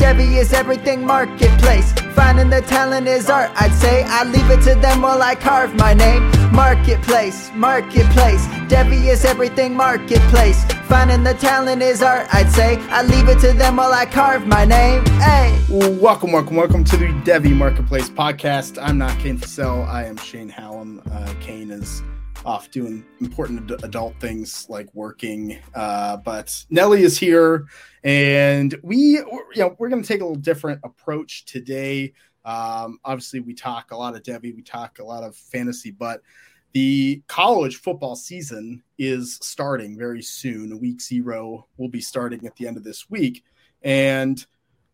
Devy is everything marketplace. Finding the talent is art, I'd say. I leave it to them while I carve my name. Marketplace, marketplace. Devy is everything marketplace. Finding the talent is art, I'd say. I leave it to them while I carve my name. Hey. Welcome, welcome, welcome to the Devy Marketplace podcast. I'm not Kane Fassell. I am Shane Hallam. Uh, Kane is off doing important adult things like working. Uh, but Nelly is here, and we, you know, we're going to take a little different approach today. Um, obviously, we talk a lot of Devy, we talk a lot of fantasy, but the college football season is starting very soon. Week zero will be starting at the end of this week, and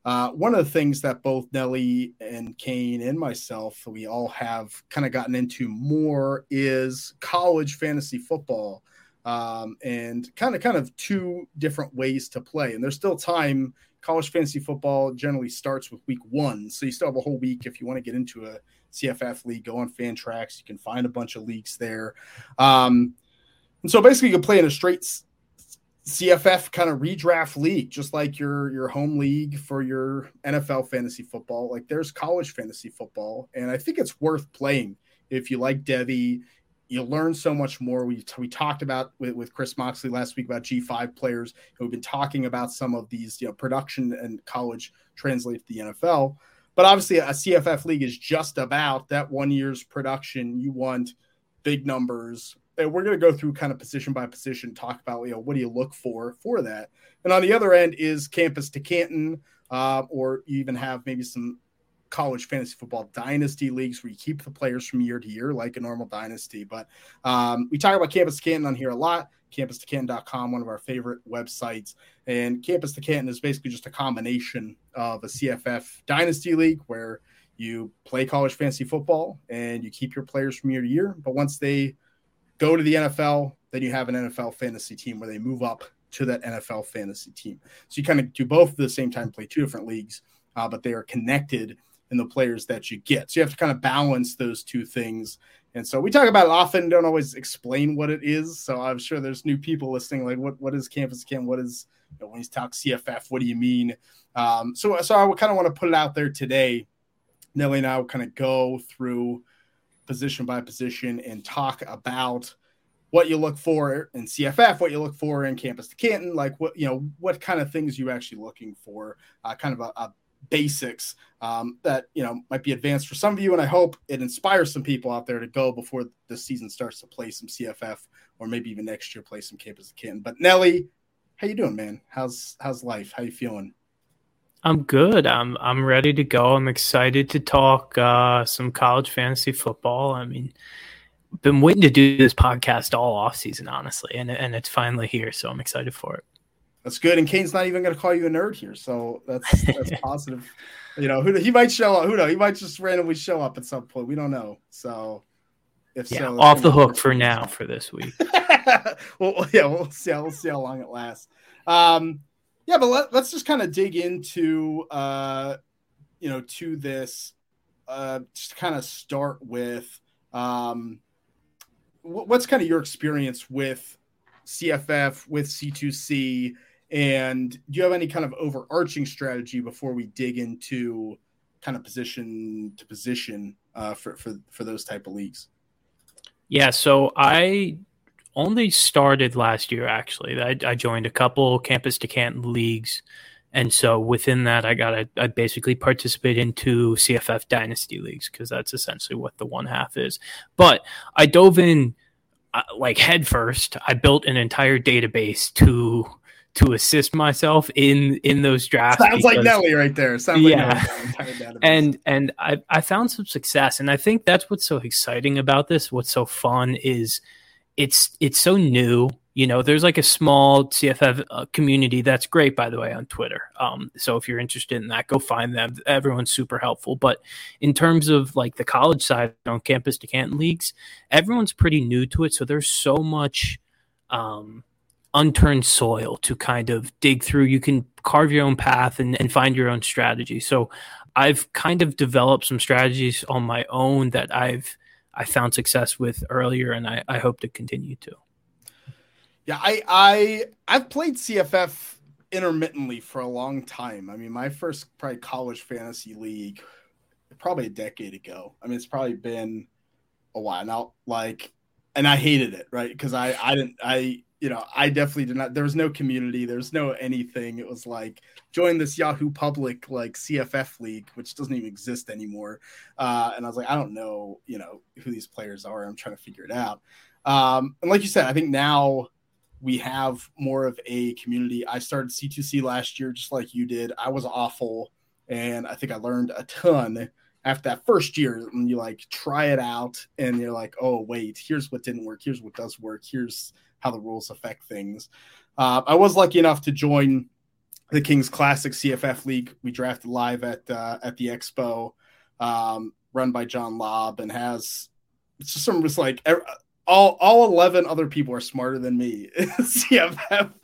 uh, one of the things that both Nelly and Kane and myself, we all have kind of gotten into more is college fantasy football, um, and kind of kind of two different ways to play. And there's still time. College fantasy football generally starts with week one, so you still have a whole week if you want to get into a CFF league. Go on Fantrax, you can find a bunch of leagues there. Um, and so basically, you can play in a straight CFF kind of redraft league, just like your your home league for your NFL fantasy football. Like there's college fantasy football, and I think it's worth playing if you like Devy. You learn so much more. We we talked about with, with Chris Moxley last week about G5 players. We've been talking about some of these, you know, production and college translate to the NFL. But obviously, a CFF league is just about that one year's production. You want big numbers, and we're going to go through kind of position by position, talk about you know what do you look for for that. And on the other end is campus to Canton, uh, or you even have maybe some college fantasy football dynasty leagues where you keep the players from year to year like a normal dynasty. But um, we talk about campus to Canton on here a lot. Campus to Canton.com, one of our favorite websites. And Campus to Canton is basically just a combination of a CFF dynasty league where you play college fantasy football and you keep your players from year to year. But once they go to the NFL, then you have an NFL fantasy team where they move up to that NFL fantasy team. So you kind of do both at the same time, play two different leagues, uh, but they are connected in the players that you get. So you have to kind of balance those two things. And so we talk about it often, don't always explain what it is. So I'm sure there's new people listening, like what what is campus Cam? What is you know, when you talk CFF? What do you mean? Um, so so I kind of want to put it out there today. Nelly and I will kind of go through position by position and talk about what you look for in CFF, what you look for in campus to Canton, like what you know, what kind of things you actually looking for, uh, kind of a, a basics um, that you know might be advanced for some of you, and I hope it inspires some people out there to go before the season starts to play some CFF or maybe even next year play some campus to Canton. But Nelly, how you doing, man? How's how's life? How you feeling? I'm good. I'm I'm ready to go. I'm excited to talk uh, some college fantasy football. I mean, been waiting to do this podcast all off season, honestly, and and it's finally here. So I'm excited for it. That's good. And Kane's not even going to call you a nerd here, so that's that's positive. You know, who he might show up. Who knows? He might just randomly show up at some point. We don't know. So if yeah, so, off the hook for now for this week. well, yeah, we'll see. How, we'll see how long it lasts. Um, yeah, but let, us just kind of dig into, uh, you know, to this. Uh, just kind of start with um, what's kind of your experience with CFF with C2C, and do you have any kind of overarching strategy before we dig into kind of position to position uh, for for for those type of leagues? Yeah, so I only started last year actually. I, I joined a couple campus to Canton leagues. And so within that, I got to I basically participate into CFF dynasty leagues because that's essentially what the one half is. But I dove in uh, like head first. I built an entire database to to assist myself in in those drafts. Sounds because, like Nelly right there. Sounds yeah. Like and and I I found some success, and I think that's what's so exciting about this. What's so fun is it's it's so new you know, there's like a small CFF uh, community that's great, by the way, on Twitter. Um, so if you're interested in that, go find them. Everyone's super helpful. But in terms of like the college side on campus to Canton leagues, everyone's pretty new to it. So there's so much um, unturned soil to kind of dig through. You can carve your own path and, and find your own strategy. So I've kind of developed some strategies on my own that I've I found success with earlier, and I, I hope to continue to. Yeah, I I I've played CFF intermittently for a long time. I mean, my first probably college fantasy league probably a decade ago. I mean, it's probably been a while now. Like, and I hated it, right? Because I I didn't I you know I definitely did not. There was no community. There's no anything. It was like join this Yahoo Public like CFF league, which doesn't even exist anymore. Uh, and I was like, I don't know, you know, who these players are. I'm trying to figure it out. Um, and like you said, I think now we have more of a community. I started C2C last year, just like you did. I was awful, and I think I learned a ton after that first year. When you like try it out, and you're like, oh wait, here's what didn't work. Here's what does work. Here's how the rules affect things. Uh, I was lucky enough to join the Kings Classic CFF League. We drafted live at uh, at the Expo, um, run by John Lobb, and has it's just some just like all all 11 other people are smarter than me cff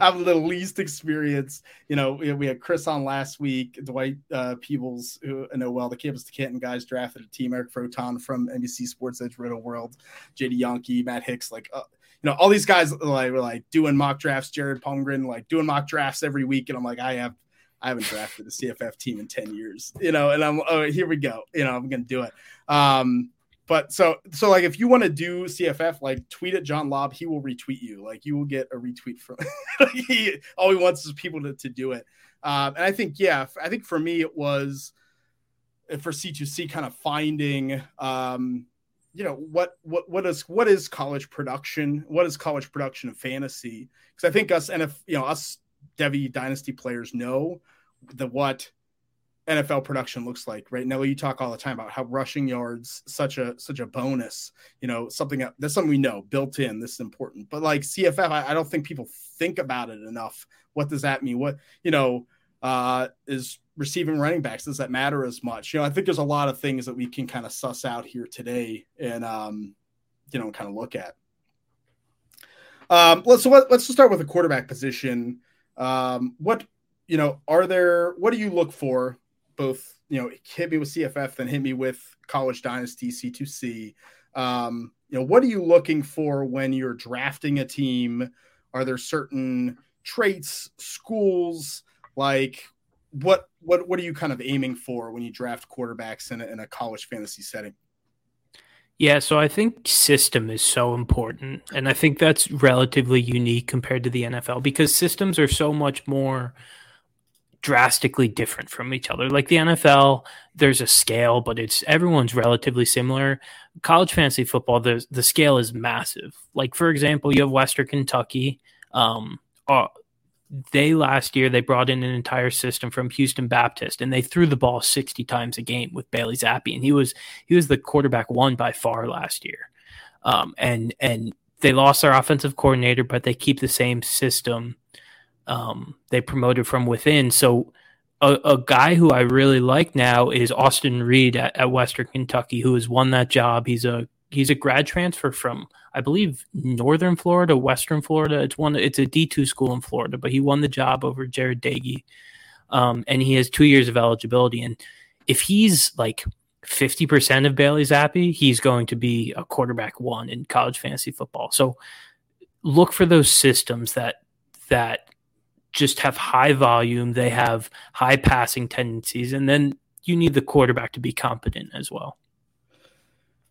I have the least experience you know we, we had chris on last week dwight uh, peebles who i know well the campus to canton guys drafted a team eric froton from nbc sports edge Riddle world jd yankee matt hicks like uh, you know all these guys like were like doing mock drafts jared palmgren like doing mock drafts every week and i'm like i have I haven't drafted a CFF team in 10 years, you know, and I'm, oh, here we go. You know, I'm going to do it. Um, but so so like if you want to do CFF, like tweet at John Lobb, he will retweet you. Like you will get a retweet from he all he wants is people to, to do it. Um, and I think yeah, I think for me it was for C2C kind of finding um, you know what what what is what is college production? What is college production of fantasy? Because I think us and if you know us Devy Dynasty players know the what NFL production looks like, right? Nelly, you talk all the time about how rushing yards such a such a bonus. You know, something that, that's something we know built in. This is important, but like CFF, I, I, don't think people think about it enough. What does that mean? What you know uh, is receiving running backs? Does that matter as much? You know, I think there's a lot of things that we can kind of suss out here today, and um, you know, kind of look at. Um, let's so let, let's just start with the quarterback position. Um, what you know, are there? What do you look for both you know hit me with CFF, then hit me with College Dynasty C2C. Um, you know, what are you looking for when you're drafting a team? Are there certain traits, schools, like what what what are you kind of aiming for when you draft quarterbacks in a, in a college fantasy setting? Yeah, so I think system is so important. And I think that's relatively unique compared to the NFL because systems are so much more drastically different from each other. Like the NFL, there's a scale, but it's everyone's relatively similar. College fantasy football, the the scale is massive. Like for example, you have Western Kentucky. Um, uh, they last year they brought in an entire system from Houston Baptist, and they threw the ball sixty times a game with Bailey Zappe and he was he was the quarterback one by far last year. Um, and and they lost their offensive coordinator, but they keep the same system um, they promoted from within. So a, a, guy who I really like now is Austin Reed at, at, Western Kentucky, who has won that job. He's a he's a grad transfer from I believe Northern Florida, Western Florida. It's one it's a D two school in Florida, but he won the job over Jarret Doege, um, and he has two years of eligibility. And if he's like fifty percent of Bailey Zappe, he's going to be a quarterback one in college fantasy football. So look for those systems that that just have high volume, they have high passing tendencies, and then you need the quarterback to be competent as well.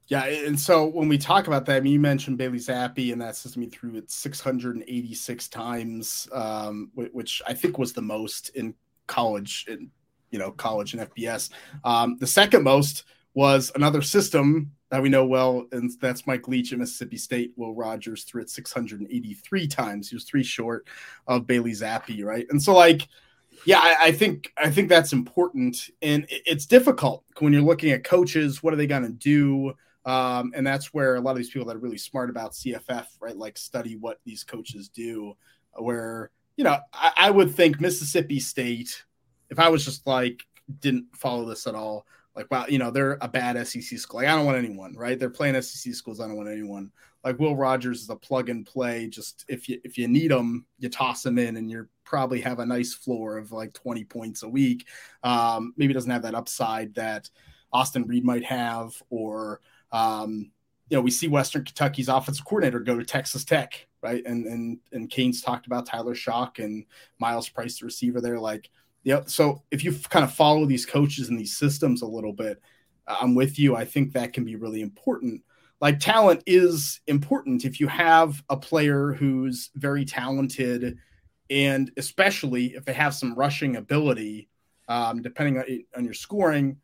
Yeah, and so when we talk about that, I mean, you mentioned Bailey Zappe, and that system he threw it 686 times, um, which I think was the most in college, in you know, college and FBS. Um, the second most was another system that we know well, and that's Mike Leach at Mississippi State. Will Rogers threw it 683 times. He was three short of Bailey Zappe, right? And so, like, yeah, I, I think I think that's important, and it, it's difficult when you're looking at coaches. What are they going to do? Um, and that's where a lot of these people that are really smart about CFF, right, like study what these coaches do. Where you know, I, I would think Mississippi State, if I was just like didn't follow this at all, like wow, you know, they're a bad SEC school. Like I don't want anyone, right? They're playing SEC schools. I don't want anyone. Like Will Rogers is a plug and play. Just if you if you need them, you toss them in, and you're probably have a nice floor of like 20 points a week. Um, maybe doesn't have that upside that Austin Reed might have, or um, you know, we see Western Kentucky's offensive coordinator go to Texas Tech, right? And and and Kane's talked about Tyler Shough and Myles Price, the receiver there. Like, yeah. So if you kind of follow these coaches and these systems a little bit, I'm with you. I think that can be really important. Like talent is important if you have a player who's very talented, and especially if they have some rushing ability, um, depending on, on your scoring.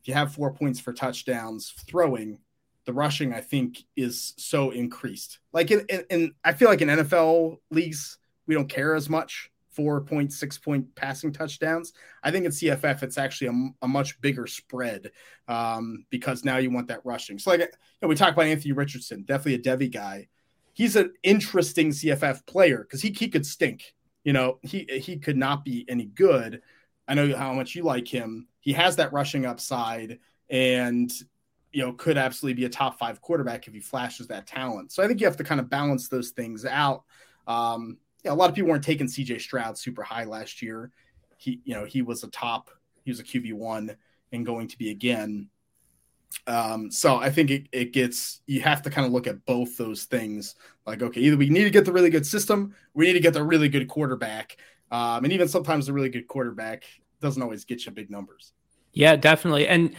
If you have four points for touchdowns throwing, the rushing I think is so increased. Like in, in, in, I feel like in NFL leagues we don't care as much four point six point passing touchdowns. I think in CFF it's actually a, a much bigger spread um, because now you want that rushing. So like you know, we talk about Anthony Richardson, definitely a Devy guy. He's an interesting CFF player because he he could stink. You know he he could not be any good. I know how much you like him. He has that rushing upside and you know, could absolutely be a top five quarterback if he flashes that talent. So I think you have to kind of balance those things out. Um, yeah, a lot of people weren't taking CJ Stroud super high last year. He, you know, he was a top, he was a QB one and going to be again. Um, so I think it, it gets you have to kind of look at both those things. Like, okay, either we need to get the really good system, we need to get the really good quarterback. Um, and even sometimes the really good quarterback doesn't always get you big numbers. Yeah, definitely. And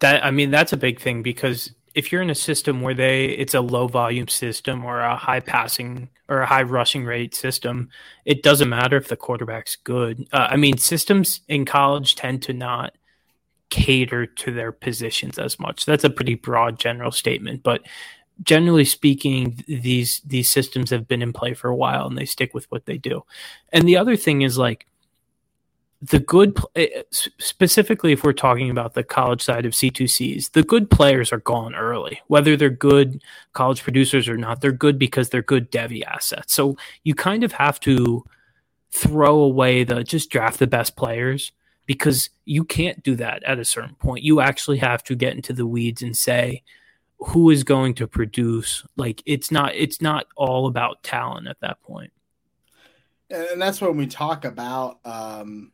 that I mean that's a big thing because if you're in a system where they it's a low volume system or a high passing or a high rushing rate system, it doesn't matter if the quarterback's good. Uh, I mean, systems in college tend to not cater to their positions as much. That's a pretty broad general statement, but generally speaking, these these systems have been in play for a while and they stick with what they do. And the other thing is like the good eh, specifically if we're talking about the college side of C2Cs, the good players are gone early. Whether they're good college producers or not, they're good because they're good Devy assets. So you kind of have to throw away the just draft the best players because you can't do that at a certain point. You actually have to get into the weeds and say who is going to produce like it's not it's not all about talent at that point. And that's when we talk about um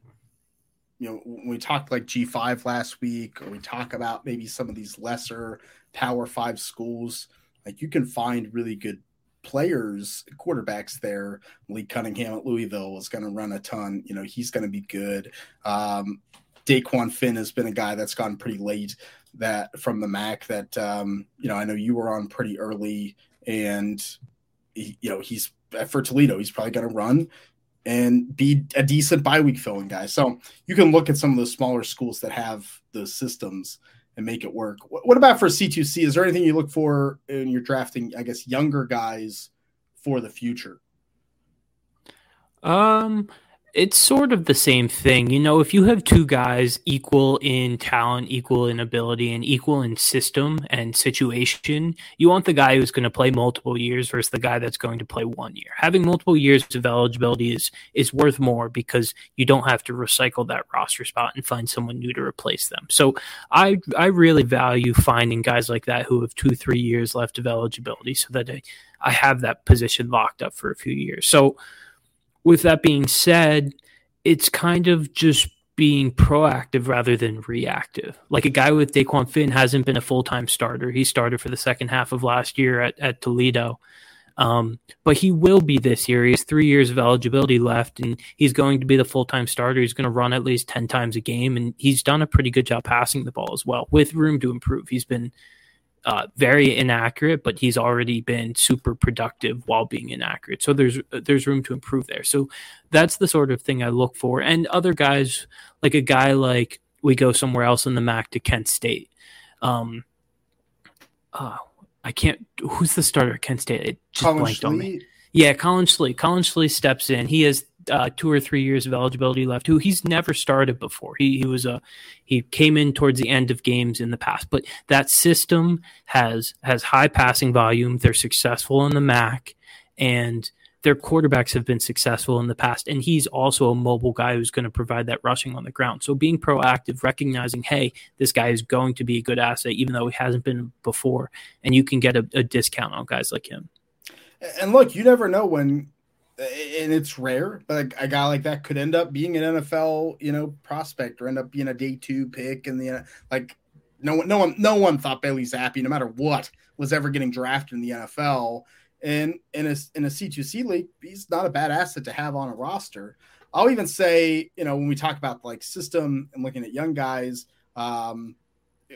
you know, when we talked like G5 last week, or we talk about maybe some of these lesser Power Five schools, like you can find really good players, quarterbacks there. Lee Cunningham at Louisville is going to run a ton. You know, he's going to be good. Um, Dequan Finn has been a guy that's gone pretty late that from the MAC that, um, you know, I know you were on pretty early and, he, you know, he's for Toledo, he's probably going to run and be a decent bye week filling guy. So you can look at some of those smaller schools that have those systems and make it work. What about for C2C? Is there anything you look for in your drafting, I guess, younger guys for the future? Um, it's sort of the same thing. You know, if you have two guys equal in talent, equal in ability, and equal in system and situation, you want the guy who's going to play multiple years versus the guy that's going to play one year. Having multiple years of eligibility is is worth more because you don't have to recycle that roster spot and find someone new to replace them. So I I really value finding guys like that who have two, three years left of eligibility so that I, I have that position locked up for a few years. So with that being said, it's kind of just being proactive rather than reactive. Like a guy with Dequan Finn hasn't been a full time starter. He started for the second half of last year at, at Toledo. Um, but he will be this year. He has three years of eligibility left, and he's going to be the full time starter. He's going to run at least 10 times a game, and he's done a pretty good job passing the ball as well, with room to improve. He's been uh, very inaccurate, but he's already been super productive while being inaccurate. So there's there's room to improve there. So that's the sort of thing I look for. And other guys, like a guy like we go somewhere else in the MAC to Kent State. Um, uh, I can't. Who's the starter at Kent State? It just Colin blanked Schlee? on me. Yeah, Colin Schlee. Colin Schlee steps in. He has uh, two or three years of eligibility left, who he's never started before. He he was a he came in towards the end of games in the past, but that system has has high passing volume. They're successful in the MAC, and their quarterbacks have been successful in the past. And he's also a mobile guy who's going to provide that rushing on the ground. So being proactive, recognizing, hey, this guy is going to be a good asset, even though he hasn't been before, and you can get a, a discount on guys like him. And look, you never know when and it's rare, but a guy like that could end up being an NFL, you know, prospect or end up being a day two pick. And the like, no one, no one, no one thought Bailey Zappe, no matter what, was ever getting drafted in the NFL. And in a in a C two C league, he's not a bad asset to have on a roster. I'll even say, you know, when we talk about like system and looking at young guys, um,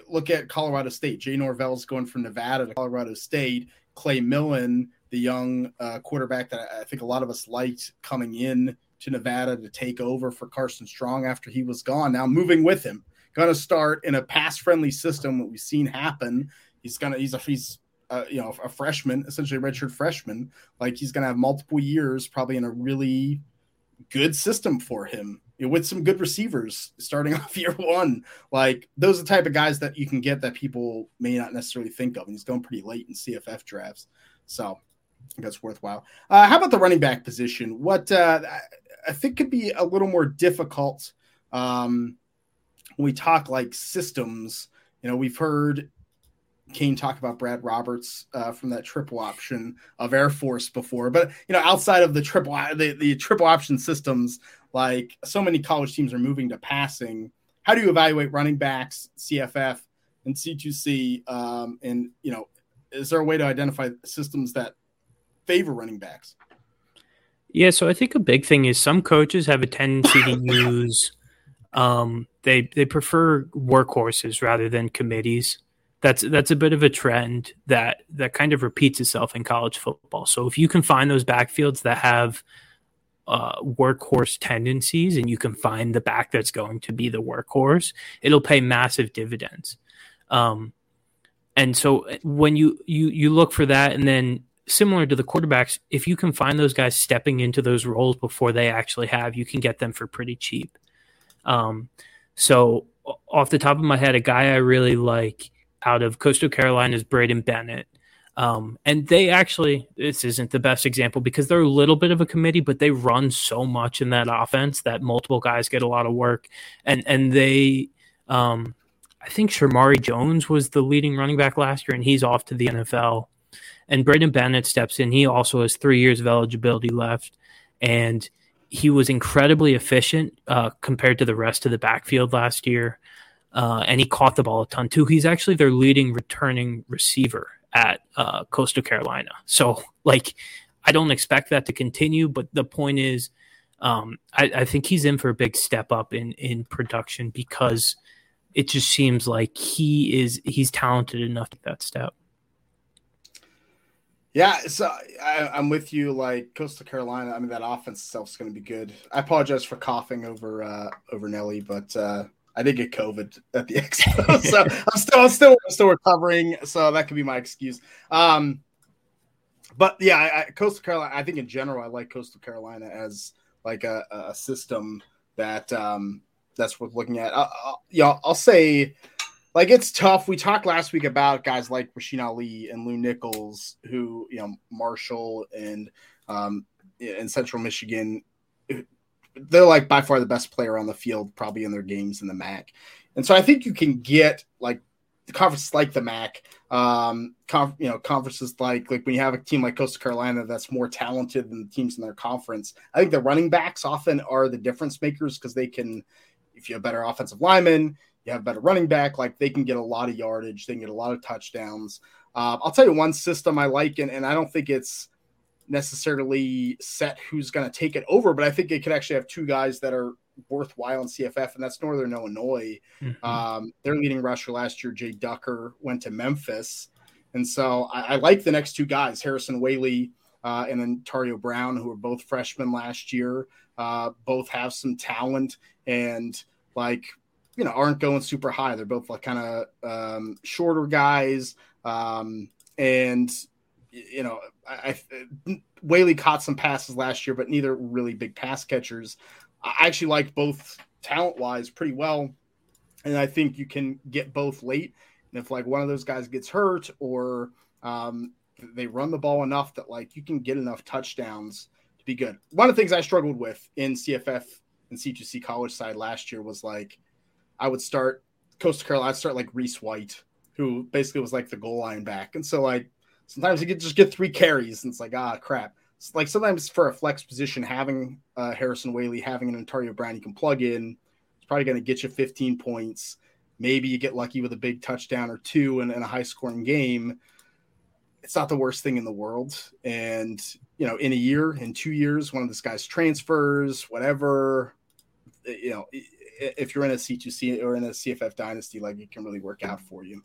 look at Colorado State. Jay Norvell's going from Nevada to Colorado State. Clay Millen the young uh, quarterback that I think a lot of us liked coming in to Nevada to take over for Carson Strong after he was gone. Now moving with him, going to start in a pass-friendly system. What we've seen happen, he's gonna he's a he's uh, you know a freshman, essentially a redshirt freshman. Like he's gonna have multiple years, probably in a really good system for him you know, with some good receivers starting off year one. Like those are the type of guys that you can get that people may not necessarily think of. And he's going pretty late in CFF drafts. So that's worthwhile. Uh, how about the running back position? What uh, I think could be a little more difficult um, when we talk like systems. You know, we've heard Kane talk about Brad Roberts uh, from that triple option of Air Force before, but you know, outside of the triple the, the triple option systems, like so many college teams are moving to passing. How do you evaluate running backs, CFF, and C2C? Um, and you know, is there a way to identify systems that favor running backs. Yeah, so I think a big thing is some coaches have a tendency to use um, they they prefer workhorses rather than committees. That's that's a bit of a trend that that kind of repeats itself in college football. So if you can find those backfields that have uh, workhorse tendencies, and you can find the back that's going to be the workhorse, it'll pay massive dividends. Um, and so when you you you look for that, and then similar to the quarterbacks, if you can find those guys stepping into those roles before they actually have, you can get them for pretty cheap. Um, so, off the top of my head, a guy I really like out of Coastal Carolina is Braydon Bennett. Um, and they actually, this isn't the best example because they're a little bit of a committee, but they run so much in that offense that multiple guys get a lot of work. And and they, um, I think Shermari Jones was the leading running back last year, and he's off to the NFL and Braydon Bennett steps in. He also has three years of eligibility left, and he was incredibly efficient uh, compared to the rest of the backfield last year. Uh, and he caught the ball a ton too. He's actually their leading returning receiver at uh, Coastal Carolina. So, like, I don't expect that to continue, but the point is, um, I, I, think he's in for a big step up in in production because it just seems like he is he's talented enough to that step. Yeah, so I, am with you. Like Coastal Carolina, I mean that offense itself is going to be good. I apologize for coughing over uh, over Nelly, but uh, I did get COVID at the expo, so I'm still I'm still I'm still recovering. So that could be my excuse. Um, but yeah, I, I, Coastal Carolina. I think in general, I like Coastal Carolina as like a, a system that um, that's worth looking at. Uh, yeah, I'll say like it's tough. We talked last week about guys like Rasheen Ali and Lew Nichols, who you know Marshall and um, in Central Michigan, they're like by far the best player on the field, probably in their games in the MAC. And so I think you can get like the conferences like the MAC, um, conf, you know, conferences like like when you have a team like Coastal Carolina that's more talented than the teams in their conference. I think the running backs often are the difference makers because they can, if you have better offensive linemen, you have better running back, like they can get a lot of yardage, they can get a lot of touchdowns. Uh, I'll tell you one system I like, and, and I don't think it's necessarily set who's going to take it over, but I think it could actually have two guys that are worthwhile in CFF, and that's Northern Illinois. Mm-hmm. Um, their leading rusher last year, Jay Ducker, went to Memphis. And so I, I like the next two guys, Harrison Waylee uh, and then Tario Brown, who were both freshmen last year. Uh, both have some talent and like you know aren't going super high. They're both like kind of um, shorter guys, um, and you know, I, I Waylee caught some passes last year, but neither really big pass catchers. I actually like both talent wise pretty well, and I think you can get both late. And if like one of those guys gets hurt or um, they run the ball enough that like you can get enough touchdowns to be good. One of the things I struggled with in CFF and C2C college side last year was like I would start Coastal Carolina, I'd start like Reese White, who basically was like the goal line back. And so like sometimes you could just get three carries and it's like, ah crap. Like sometimes for a flex position, having uh, Harrison Waylee, having an Antario Brown you can plug in, it's probably going to get you 15 points. Maybe you get lucky with a big touchdown or two in, in a high scoring game it's not the worst thing in the world. And you know, in a year, in two years, one of this guy's transfers, whatever, you know, if you're in a C2C or in a CFF dynasty, like it can really work out for you.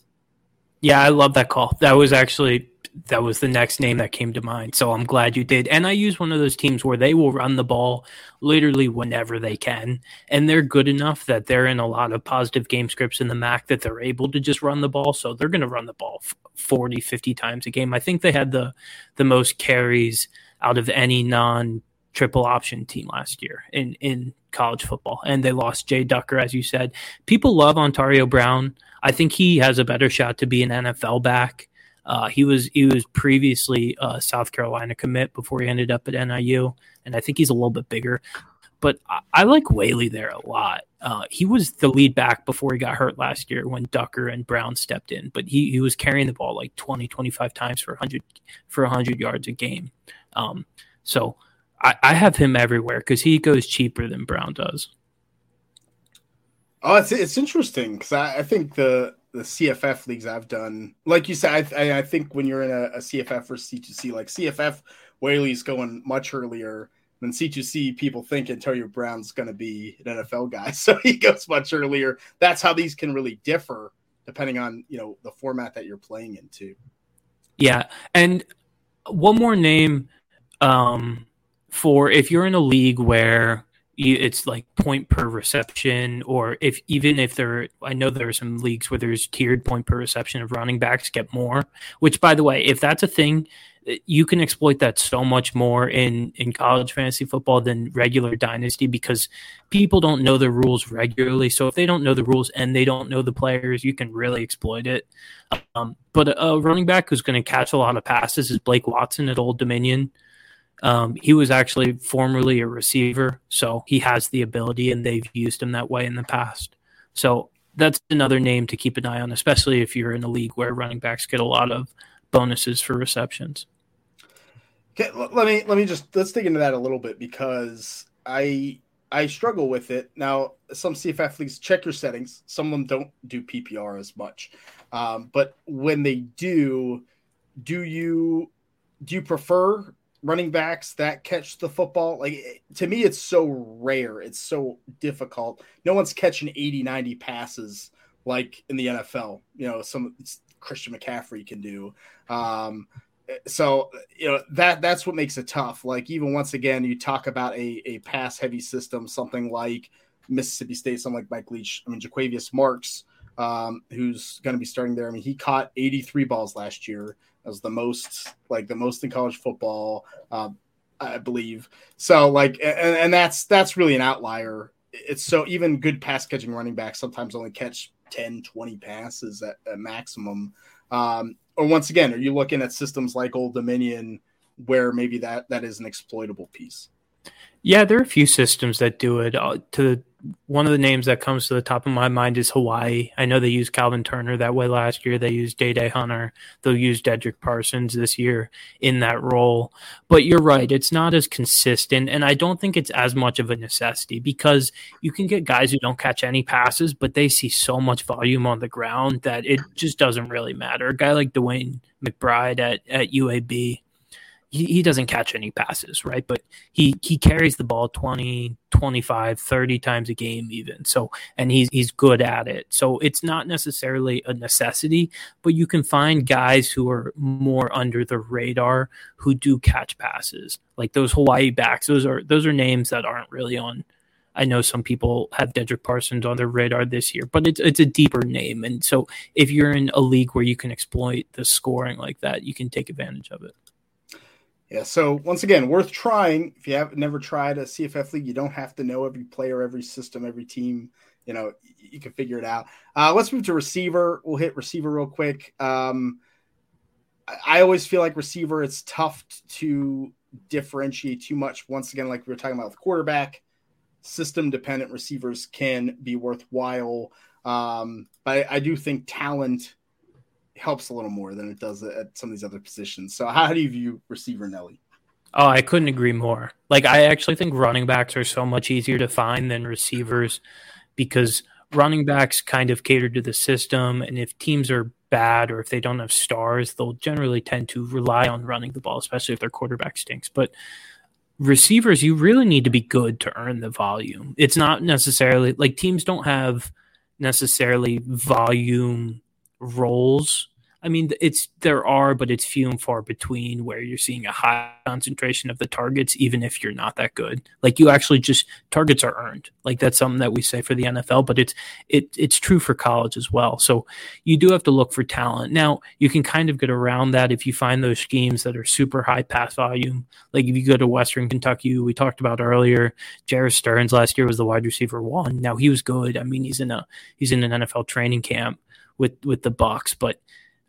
Yeah, I love that call. That was actually that was the next name that came to mind. So I'm glad you did. And I use one of those teams where they will run the ball literally whenever they can. And they're good enough that they're in a lot of positive game scripts in the MAC that they're able to just run the ball. So they're going to run the ball 40, 50 times a game. I think they had the the most carries out of any non triple option team last year in in college football. And they lost Jay Ducker, as you said. People love Antario Brown. I think he has a better shot to be an NFL back. Uh, he was he was previously a South Carolina commit before he ended up at NIU, and I think he's a little bit bigger. But I, I like Waylee there a lot. Uh, he was the lead back before he got hurt last year when Ducker and Brown stepped in, but he, he was carrying the ball like 20, 25 times for 100 for 100 yards a game. Um, so I, I have him everywhere because he goes cheaper than Brown does. Oh, it's it's interesting because I, I think the the CFF leagues I've done, like you said, I, I think when you're in a, a CFF or C2C, like CFF, Waylee's going much earlier than C2C. People think Antario Brown's going to be an NFL guy, so he goes much earlier. That's how these can really differ depending on you know the format that you're playing into. Yeah, and one more name um, for if you're in a league where it's like point per reception or if even if there i know there are some leagues where there's tiered point per reception of running backs get more which by the way if that's a thing you can exploit that so much more in in college fantasy football than regular dynasty because people don't know the rules regularly. So if they don't know the rules and they don't know the players you can really exploit it. Um, but a running back who's going to catch a lot of passes is blake watson at old dominion um, he was actually formerly a receiver, so he has the ability, and they've used him that way in the past. So that's another name to keep an eye on, especially if you're in a league where running backs get a lot of bonuses for receptions. Okay, let me let me just let's dig into that a little bit because I I struggle with it now. Some CFF leagues check your settings. Some of them don't do PPR as much, um, but when they do, do you do you prefer running backs that catch the football. Like to me, it's so rare. It's so difficult. No one's catching 80, 90 passes like in the NFL. You know, some Christian McCaffrey can do. Um, so you know that that's what makes it tough. Like even once again, you talk about a, a pass heavy system, something like Mississippi State, something like Mike Leach. I mean, Jo'quavious Marks, um, who's going to be starting there. I mean, he caught 83 balls last year as the most like the most in college football, um, I believe. So like, and, and that's that's really an outlier. It's so even good pass catching running backs sometimes only catch 10, 20 passes at, at maximum. Um, or once again, are you looking at systems like Old Dominion where maybe that that is an exploitable piece? Yeah, there are a few systems that do it. Uh, to one of the names that comes to the top of my mind is Hawaii. I know they used Calvin Turner that way last year. They used Dae Dae Hunter. They'll use Dedrick Parsons this year in that role. But you're right, it's not as consistent, and I don't think it's as much of a necessity because you can get guys who don't catch any passes, but they see so much volume on the ground that it just doesn't really matter. A guy like DeWayne McBride at, at UAB he, he doesn't catch any passes, right? But he he carries the ball 20, 25, 30 times a game even. So and he's he's good at it. So it's not necessarily a necessity, but you can find guys who are more under the radar who do catch passes. Like those Hawaii backs. Those are those are names that aren't really on I know some people have Dedrick Parsons on their radar this year, but it's it's a deeper name, and so if you're in a league where you can exploit the scoring like that, you can take advantage of it. Yeah. So once again, worth trying. If you have never tried a CFF league, you don't have to know every player, every system, every team. You know, you can figure it out. Uh, let's move to receiver. We'll hit receiver real quick. Um, I always feel like receiver, it's tough to differentiate too much. Once again, like we were talking about with quarterback, system dependent receivers can be worthwhile. Um, but I, I, do think talent helps a little more than it does at some of these other positions. So, how do you view receiver Nelly? Oh, I couldn't agree more. Like, I actually think running backs are so much easier to find than receivers because running backs kind of cater to the system. And if teams are bad or if they don't have stars, they'll generally tend to rely on running the ball, especially if their quarterback stinks. But receivers, you really need to be good to earn the volume. It's not necessarily like teams don't have necessarily volume roles I mean, it's there are, but it's few and far between where you're seeing a high concentration of the targets, even if you're not that good. Like you actually just targets are earned. Like that's something that we say for the NFL, but it's it it's true for college as well. So you do have to look for talent. Now you can kind of get around that if you find those schemes that are super high pass volume. Like if you go to Western Kentucky, we talked about earlier, Jerreth Sterns last year was the wide receiver one. Now he was good. I mean, he's in a he's in an NFL training camp with with the Bucs, but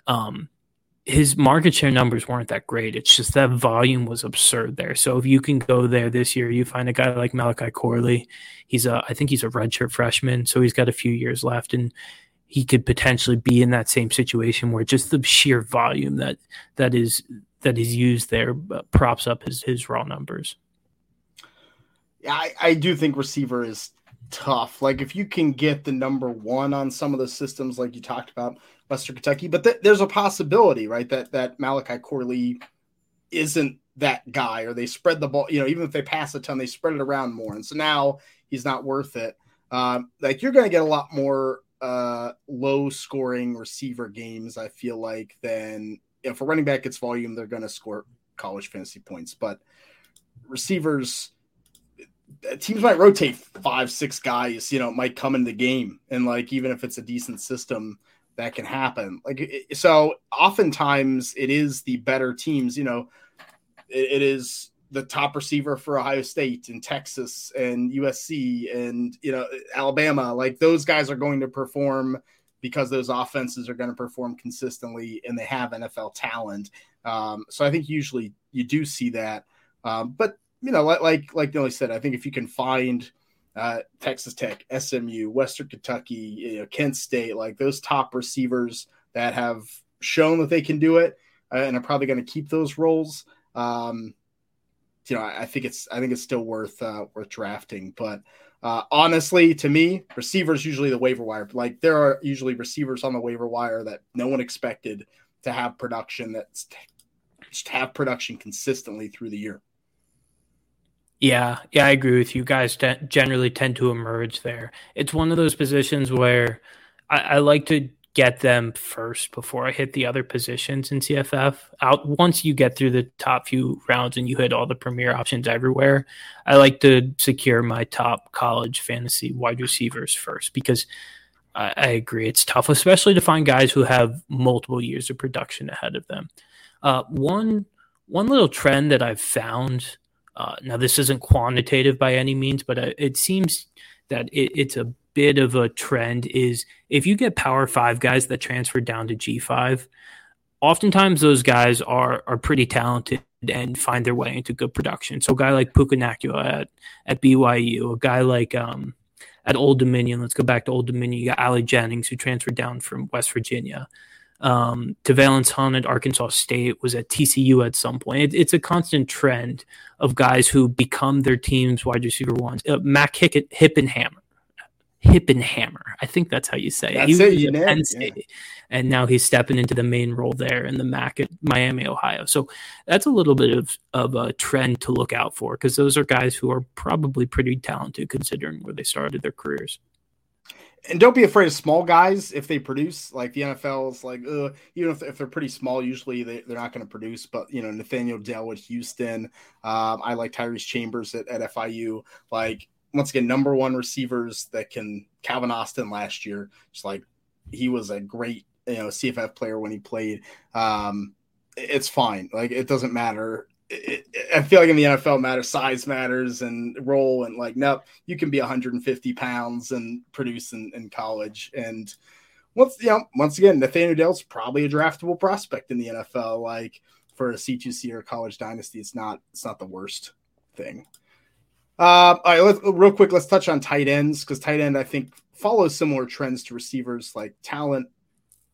um, his market share numbers weren't that great. It's just that volume was absurd there. So if you can go there this year, you find a guy like Malachi Corley. He's a, I think he's a redshirt freshman, so he's got a few years left, and he could potentially be in that same situation where just the sheer volume that that is that is used there uh, props up his his raw numbers. Yeah, I, I do think receiver is tough. Like if you can get the number one on some of the systems, like you talked about, Western Kentucky. But th- there's a possibility, right, that that Malachi Corley isn't that guy, or they spread the ball. You know, even if they pass a ton, they spread it around more, and so now he's not worth it. Um, like you're going to get a lot more uh, low scoring receiver games. I feel like than if a running back gets volume, they're going to score college fantasy points, but receivers teams might rotate five, six guys, you know, might come in the game. And like, even if it's a decent system, that can happen. Like so, oftentimes it is the better teams. You know, it, it is the top receiver for Ohio State and Texas and USC and you know Alabama. Like those guys are going to perform because those offenses are going to perform consistently and they have NFL talent. Um, so I think usually you do see that. Um, but you know, like like like Nelly said, I think if you can find uh, Texas Tech, SMU, Western Kentucky, you know, Kent State, like those top receivers that have shown that they can do it uh, and are probably going to keep those roles. Um, you know, I, I, think it's I think it's still worth uh, worth drafting. But uh, honestly, to me, receivers usually the waiver wire. Like there are usually receivers on the waiver wire that no one expected to have production that's just have production consistently through the year. Yeah, yeah, I agree with you. Guys generally tend to emerge there. It's one of those positions where I, I, like to get them first before I hit the other positions in CFF. Out once you get through the top few rounds and you hit all the premier options everywhere, I like to secure my top college fantasy wide receivers first because I, I agree it's tough, especially to find guys who have multiple years of production ahead of them. Uh, one one little trend that I've found uh, now, this isn't quantitative by any means, but uh, it seems that it, it's a bit of a trend. Is if you get Power Five guys that transfer down to G five, oftentimes those guys are are pretty talented and find their way into good production. So, a guy like Puka Nacua at at BYU, a guy like um, at Old Dominion. Let's go back to Old Dominion. You got Ali Jennings who transferred down from West Virginia. Um, Te'Vailance Hunt at Arkansas State was at TCU at some point. It, it's a constant trend of guys who become their team's wide receiver ones. Uh, Mac Hick- Hippenhammer. Hippenhammer. I think that's how you say that's it. He Penn State, yeah. and now he's stepping into the main role there in the MAC at Miami, Ohio. So that's a little bit of, of a trend to look out for because those are guys who are probably pretty talented considering where they started their careers and don't be afraid of small guys if they produce. Like the NFL is like, ugh, even if, if they're pretty small, usually they, they're not going to produce. But you know, Nathaniel Dell at Houston, um, I like Tyrese Chambers at, at FIU. Like once again, number one receivers that can Calvin Austin last year, just like he was a great you know CFF player when he played. Um, it's fine. Like it doesn't matter. It, I feel like in the NFL matters, size matters and role and like, nope, you can be 150 pounds and produce in, in college. And once, you know, once again, Nathaniel Dell's probably a draftable prospect in the NFL. Like for a C2C or college dynasty, it's not, it's not the worst thing. Uh, all right, let's, real quick, let's touch on tight ends because tight end, I think, follows similar trends to receivers. Like talent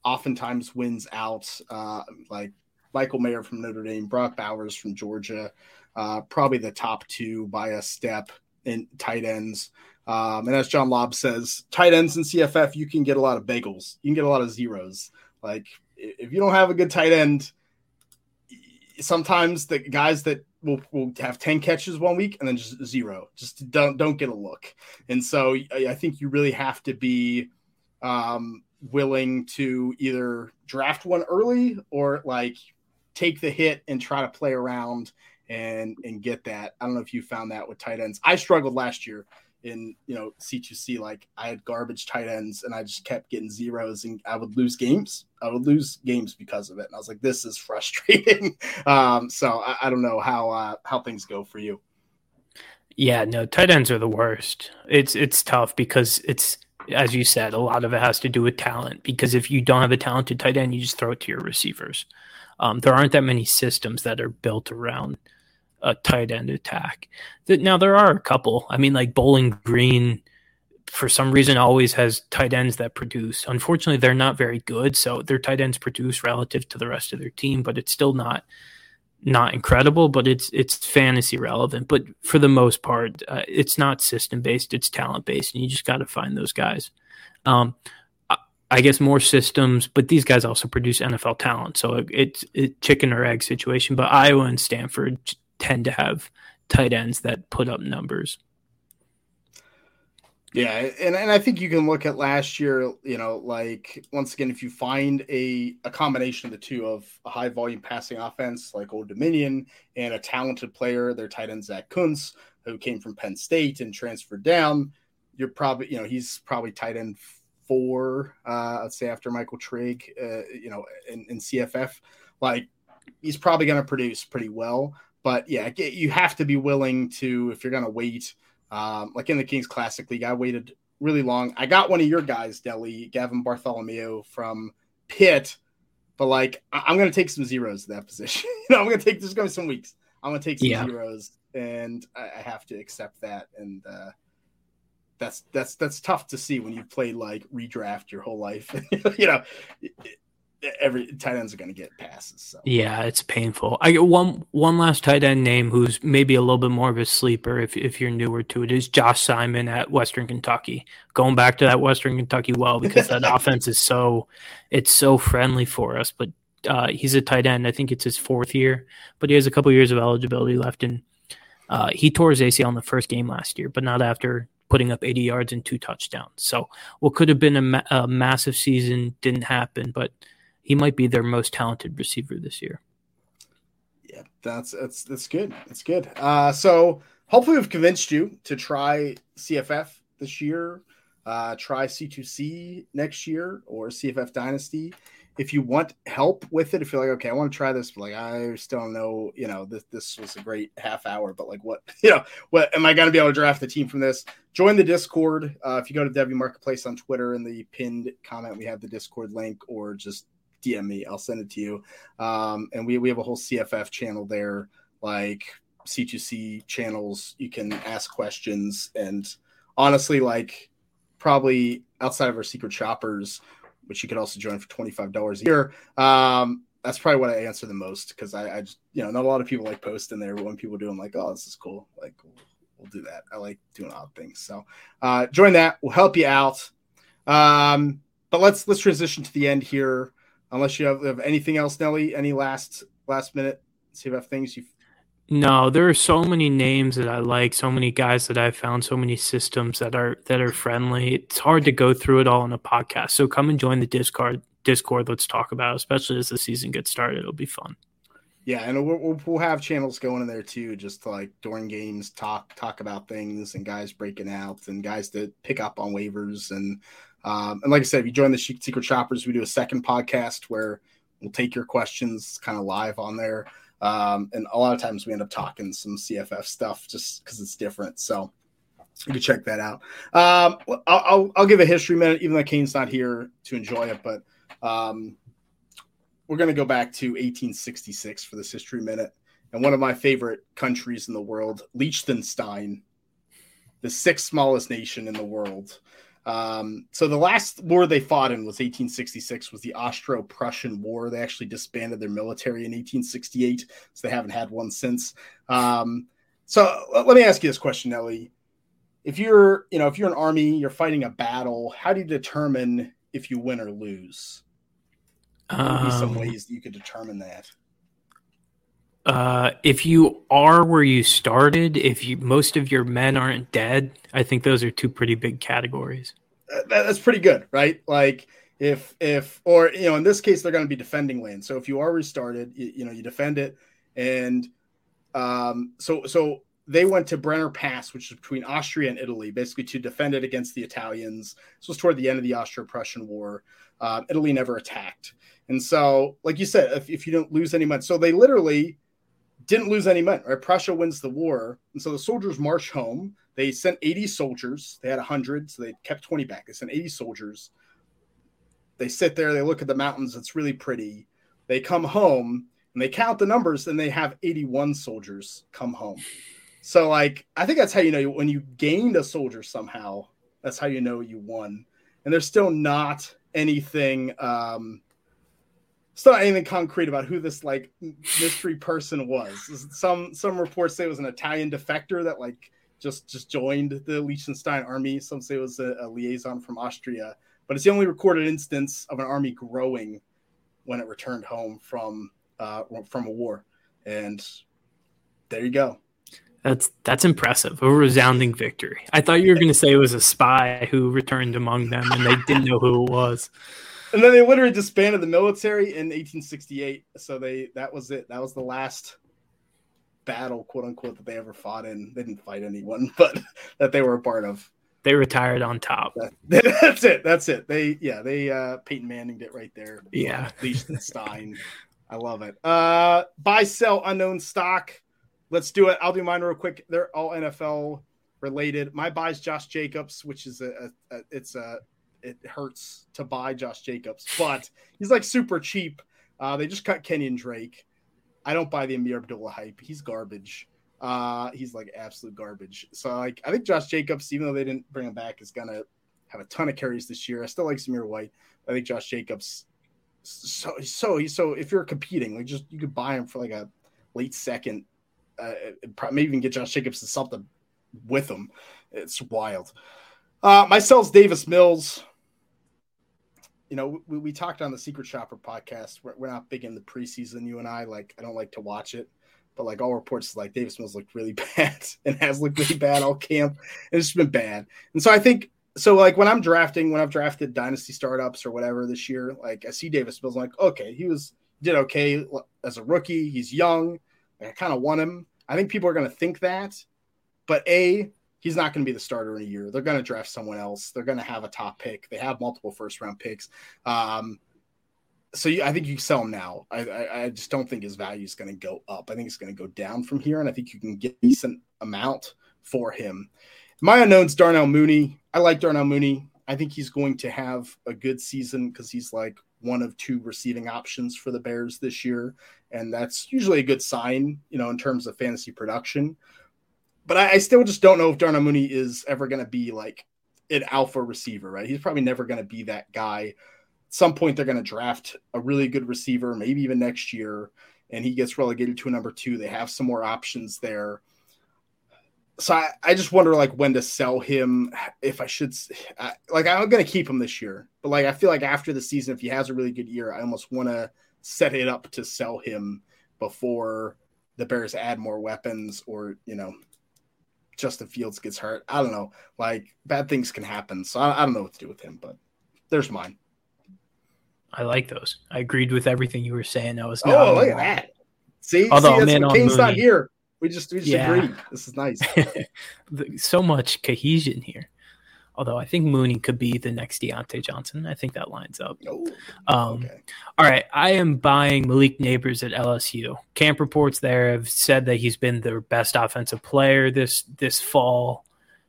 oftentimes wins out. Uh, like Michael Mayer from Notre Dame, Brock Bowers from Georgia, uh, probably the top two by a step in tight ends. Um, and as John Lobb says, tight ends in CFF, you can get a lot of bagels. You can get a lot of zeros. Like if you don't have a good tight end, sometimes the guys that will, will have 10 catches one week and then just zero, just don't, don't get a look. And so I think you really have to be um, willing to either draft one early or like take the hit and try to play around and and get that. I don't know if you found that with tight ends. I struggled last year in you know C2C. Like I had garbage tight ends and I just kept getting zeros and I would lose games. I would lose games because of it. And I was like, this is frustrating. um, so I, I, don't know how uh, how things go for you. Yeah, no, tight ends are the worst. It's it's tough because it's as you said, a lot of it has to do with talent. Because if you don't have a talented tight end, you just throw it to your receivers. Um, there aren't that many systems that are built around a tight end attack. Now there are a couple. I mean, like Bowling Green, for some reason, always has tight ends that produce. Unfortunately, they're not very good, so their tight ends produce relative to the rest of their team, but it's still not not incredible. But it's it's fantasy relevant. But for the most part, uh, it's not system based; it's talent based, and you just got to find those guys. Um, I guess more systems, but these guys also produce NFL talent, so it's a chicken or egg situation. But Iowa and Stanford tend to have tight ends that put up numbers. Yeah, and, and I think you can look at last year, you know, like once again, if you find a, a combination of the two of a high volume passing offense like Old Dominion and a talented player, their tight end Zach Kuntz, who came from Penn State and transferred down, you're probably, you know, he's probably tight end four, uh, let's say after Michael Trigg, uh, you know, in, in CFF, like he's probably going to produce pretty well. But yeah, you have to be willing to, if you're going to wait, um, like in the Kings Classic League, I waited really long. I got one of your guys, Deli, Gavin Bartholomew from Pitt, but like I- am going to take some zeros in that position. you know, I'm going to take, there's going to be some weeks. I'm going to take some yeah. zeros and I, I have to accept that. And, uh, that's that's that's tough to see when you play like redraft your whole life. you know, every tight ends are going to get passes. So. Yeah, it's painful. I get one one last tight end name who's maybe a little bit more of a sleeper if if you're newer to it is Josh Simon at Western Kentucky. Going back to that Western Kentucky well because that offense is so it's so friendly for us. But uh, he's a tight end. I think it's his fourth year, but he has a couple years of eligibility left. And uh, he tore his ACL in the first game last year, but not after putting up 80 yards and two touchdowns. So what could have been a, ma- a massive season didn't happen, but he might be their most talented receiver this year. Yeah, that's that's that's good. That's good. Uh, so hopefully we've convinced you to try CFF this year, uh, try C2C next year or CFF Dynasty if you want help with it, if you're like, okay, I want to try this, but like I still don't know, you know, this this was a great half hour, but like what, you know, what am I going to be able to draft the team from this? Join the Discord. Uh, if you go to Devy Marketplace on Twitter in the pinned comment, we have the Discord link, or just DM me, I'll send it to you. Um, and we we have a whole CFF channel there, like C2C channels. You can ask questions, and honestly, like probably outside of our secret shoppers which you could also join for $25 a year. Um, that's probably what I answer the most because I, I, just, you know, not a lot of people like posting there, but when people do, I'm like, oh, this is cool. Like, we'll, we'll do that. I like doing odd things. So uh, join that. We'll help you out. Um, but let's let's transition to the end here. Unless you have, have anything else, Nelly, any last last minute CFF things you no, there are so many names that I like, so many guys that I've found, so many systems that are that are friendly. It's hard to go through it all in a podcast. So come and join the Discord. Discord, let's talk about, it, especially as the season gets started. It'll be fun. Yeah, and we'll, we'll have channels going in there too, just to like during games talk talk about things and guys breaking out and guys that pick up on waivers and um, and like I said, if you join the Secret Shoppers, we do a second podcast where we'll take your questions kind of live on there. Um, and a lot of times we end up talking some CFF stuff just because it's different. So you can check that out. Um, I'll, I'll, I'll, give a history minute, even though Kane's not here to enjoy it, but um, we're going to go back to 1866 for this history minute. And one of my favorite countries in the world, Liechtenstein, the sixth smallest nation in the world. Um, so the last war they fought in was 1866, was the Austro-Prussian War. They actually disbanded their military in 1868, so they haven't had one since. Um, so let me ask you this question, Nelly. If you're, you know, if you're an army, you're fighting a battle, how do you determine if you win or lose? Would be some um, ways that you could determine that? Uh, if you are where you started, if you most of your men aren't dead, I think those are two pretty big categories. That, that's pretty good, right? Like if if or you know in this case they're going to be defending land. So if you are restarted, you, you know you defend it, and um, so so they went to Brenner Pass, which is between Austria and Italy, basically to defend it against the Italians. This was toward the end of the Austro-Prussian War. Uh, Italy never attacked. And so, like you said, if, if you don't lose any money, so they literally didn't lose any men, right? Prussia wins the war. And so the soldiers march home. They sent 80 soldiers. They had 100, so they kept 20 back. They sent 80 soldiers. They sit there, they look at the mountains. It's really pretty. They come home and they count the numbers and they have 81 soldiers come home. So, like, I think that's how you know when you gained a soldier somehow, that's how you know you won. And there's still not anything um, still not anything concrete about who this like mystery person was. Some some reports say it was an Italian defector that like just just joined the Liechtenstein army. Some say it was a, a liaison from Austria, but it's the only recorded instance of an army growing when it returned home from uh, from a war. And there you go. That's that's impressive. A resounding victory. I thought you were going to say it was a spy who returned among them and they didn't know who it was. And then they literally disbanded the military in 1868. So they that was it. That was the last battle, quote unquote, that they ever fought in. They didn't fight anyone, but that they were a part of. They retired on top. that's it. That's it. They yeah, they uh Peyton Manning it right there. Yeah. Liechtenstein. I love it. Uh buy sell unknown stock. Let's do it. I'll do mine real quick. They're all NFL related. My buys Josh Jacobs, which is a, a, a it's a it hurts to buy Josh Jacobs, but he's like super cheap. Uh, they just cut Kenyon Drake. I don't buy the Ameer Abdullah hype. He's garbage. Uh, he's like absolute garbage. So like I think Josh Jacobs, even though they didn't bring him back, is gonna have a ton of carries this year. I still like Zamir White. I think Josh Jacobs. So so so if you're competing, like just you could buy him for like a late second, uh, maybe even get Josh Jacobs to something with him. It's wild. Uh, my sells Davis Mills you know, we, we talked on the Secret Shopper podcast. We're, we're not big in the preseason, you and I. Like, I don't like to watch it, but like all reports, like Davis Mills looked really bad and has looked really bad all camp, and it's been bad. And so I think so. Like when I'm drafting, when I've drafted dynasty startups or whatever this year, like I see Davis Mills, I'm like, okay, he was did okay as a rookie. He's young. I kind of want him. I think people are going to think that, but a he's not going to be the starter in a year. They're going to draft someone else. They're going to have a top pick. They have multiple first round picks. Um, so you, I think you sell him now. I, I, I just don't think his value is going to go up. I think it's going to go down from here, and I think you can get a decent amount for him. My unknown's Darnell Mooney. I like Darnell Mooney. I think he's going to have a good season because he's like one of two receiving options for the Bears this year, and that's usually a good sign, you know, in terms of fantasy production but I, I still just don't know if Darnell Mooney is ever going to be like an alpha receiver, right? He's probably never going to be that guy. At some point, they're going to draft a really good receiver, maybe even next year, and he gets relegated to a number two. They have some more options there. So I, I just wonder like when to sell him if I should I, like I'm gonna keep him this year, but like I feel like after the season, if he has a really good year, I almost want to set it up to sell him before the Bears add more weapons or you know Justin Fields gets hurt. I don't know. Like bad things can happen. So I, I don't know what to do with him, but there's mine. I like those. I agreed with everything you were saying. I was oh, look at that. See, Although, see man, Kane's not here. We just we just Yeah. agreed. This is nice. So much cohesion here. Although I think Mooney could be the next Diontae Johnson. I think that lines up. Oh, Um, okay. All right, I am buying Malik Nabers at LSU. Camp reports there have said that he's been their best offensive player this this fall.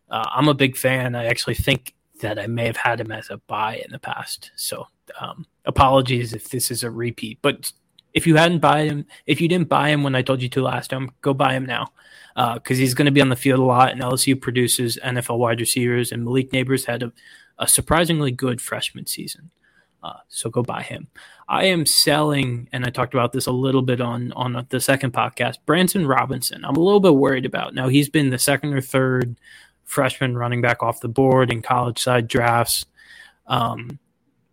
Uh, I'm a big fan. I actually think that I may have had him as a buy in the past. So um, apologies if this is a repeat. But if you hadn't buy him, if you didn't buy him when I told you to last time, go buy him now because he's going to be on the field a lot. And LSU produces NFL wide receivers, and Malik Nabers had a, a surprisingly good freshman season. Uh, so go buy him. I am selling, and I talked about this a little bit on on the second podcast. Branson Robinson, I'm a little bit worried about. Now he's been the second or third freshman running back off the board in college side drafts. Um,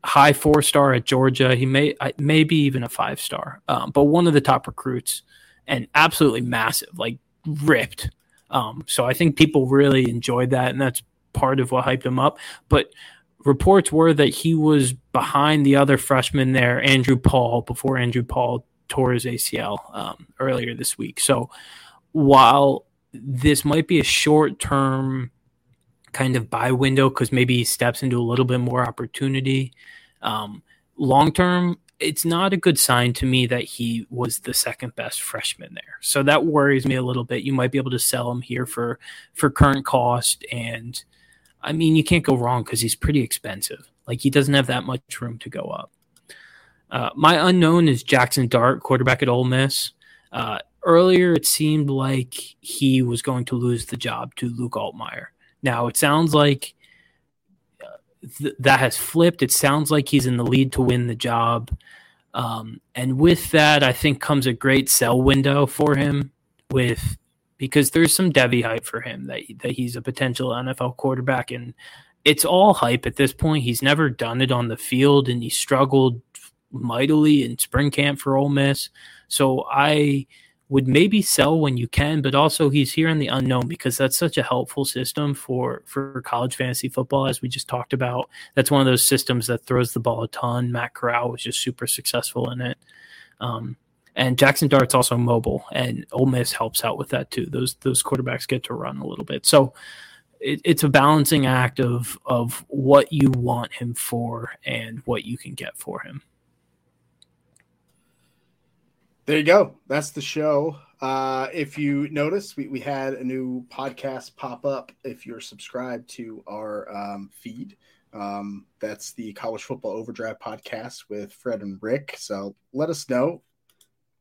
high four star at Georgia. He may maybe even a five star, um, but one of the top recruits and absolutely massive, like ripped. Um, so I think people really enjoyed that, and that's part of what hyped him up. But reports were that he was behind the other freshman there, Andrew Paul, before Andrew Paul tore his ACL um, earlier this week. So while this might be a short term kind of buy window because maybe he steps into a little bit more opportunity, um, long term, it's not a good sign to me that he was the second best freshman there. So that worries me a little bit. You might be able to sell him here for for current cost and I mean, you can't go wrong because he's pretty expensive. Like he doesn't have that much room to go up. Uh, my unknown is Jackson Dart, quarterback at Ole Miss. Uh, earlier, it seemed like he was going to lose the job to Luke Altmyer. Now it sounds like th- that has flipped. It sounds like he's in the lead to win the job. Um, and with that, I think comes a great sell window for him. With because there's some Devy hype for him that that he's a potential NFL quarterback, and it's all hype at this point. He's never done it on the field, and he struggled mightily in spring camp for Ole Miss. So I would maybe sell when you can, but also he's here in the unknown because that's such a helpful system for for college fantasy football, as we just talked about. That's one of those systems that throws the ball a ton. Matt Corral was just super successful in it. Um, and Jackson Dart's also mobile, and Ole Miss helps out with that too. Those those quarterbacks get to run a little bit, so it, it's a balancing act of of what you want him for and what you can get for him. There you go. That's the show. Uh, if you notice, we, we had a new podcast pop up if you're subscribed to our um, feed. Um, that's the College Football Overdrive podcast with Fred and Rick. So let us know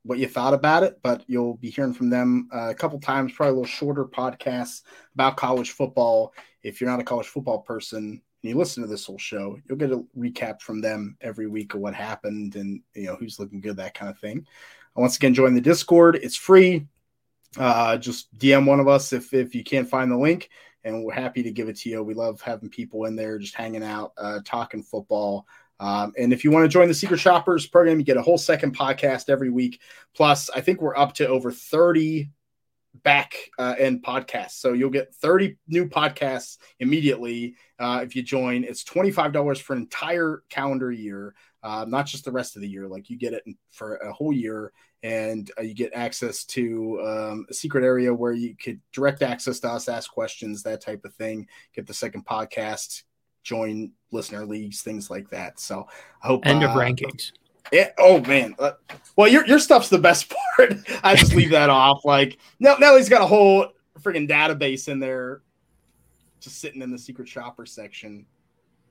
what you thought about it, but you'll be hearing from them uh, a couple times, probably a little shorter podcasts about college football. If you're not a college football person and you listen to this whole show, you'll get a recap from them every week of what happened and you know who's looking good, that kind of thing. Once again, join the Discord. It's free. Uh, just DM one of us if if you can't find the link, and we're happy to give it to you. We love having people in there, just hanging out, uh, talking football. Um, and if you want to join the Secret Shoppers program, you get a whole second podcast every week. Plus, I think we're up to over thirty back uh, end podcasts, so you'll get thirty new podcasts immediately uh, if you join. It's twenty five dollars for an entire calendar year uh, not just the rest of the year. Like you get it for a whole year, and uh, you get access to um, a secret area where you could direct access to us, ask questions, that type of thing. Get the second podcast, join listener leagues, things like that. So I hope End of uh, rankings. Yeah. Oh man. Uh, well, your your stuff's the best part. I just leave that off. Like now, now he's got a whole freaking database in there, just sitting in the secret shopper section.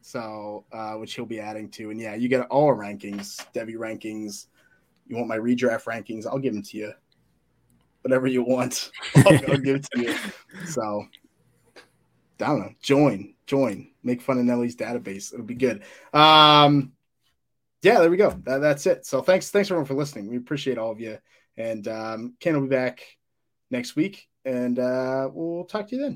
So, uh, which he'll be adding to, and yeah, you get all rankings, Devy rankings. You want my redraft rankings? I'll give them to you. Whatever you want, I'll, I'll give it to you. So, I don't know. Join, join. Make fun of Nelly's database. It'll be good. Um, yeah, there we go. That, that's it. So thanks, thanks everyone for listening. We appreciate all of you. And um, Ken will be back next week, and uh, we'll talk to you then.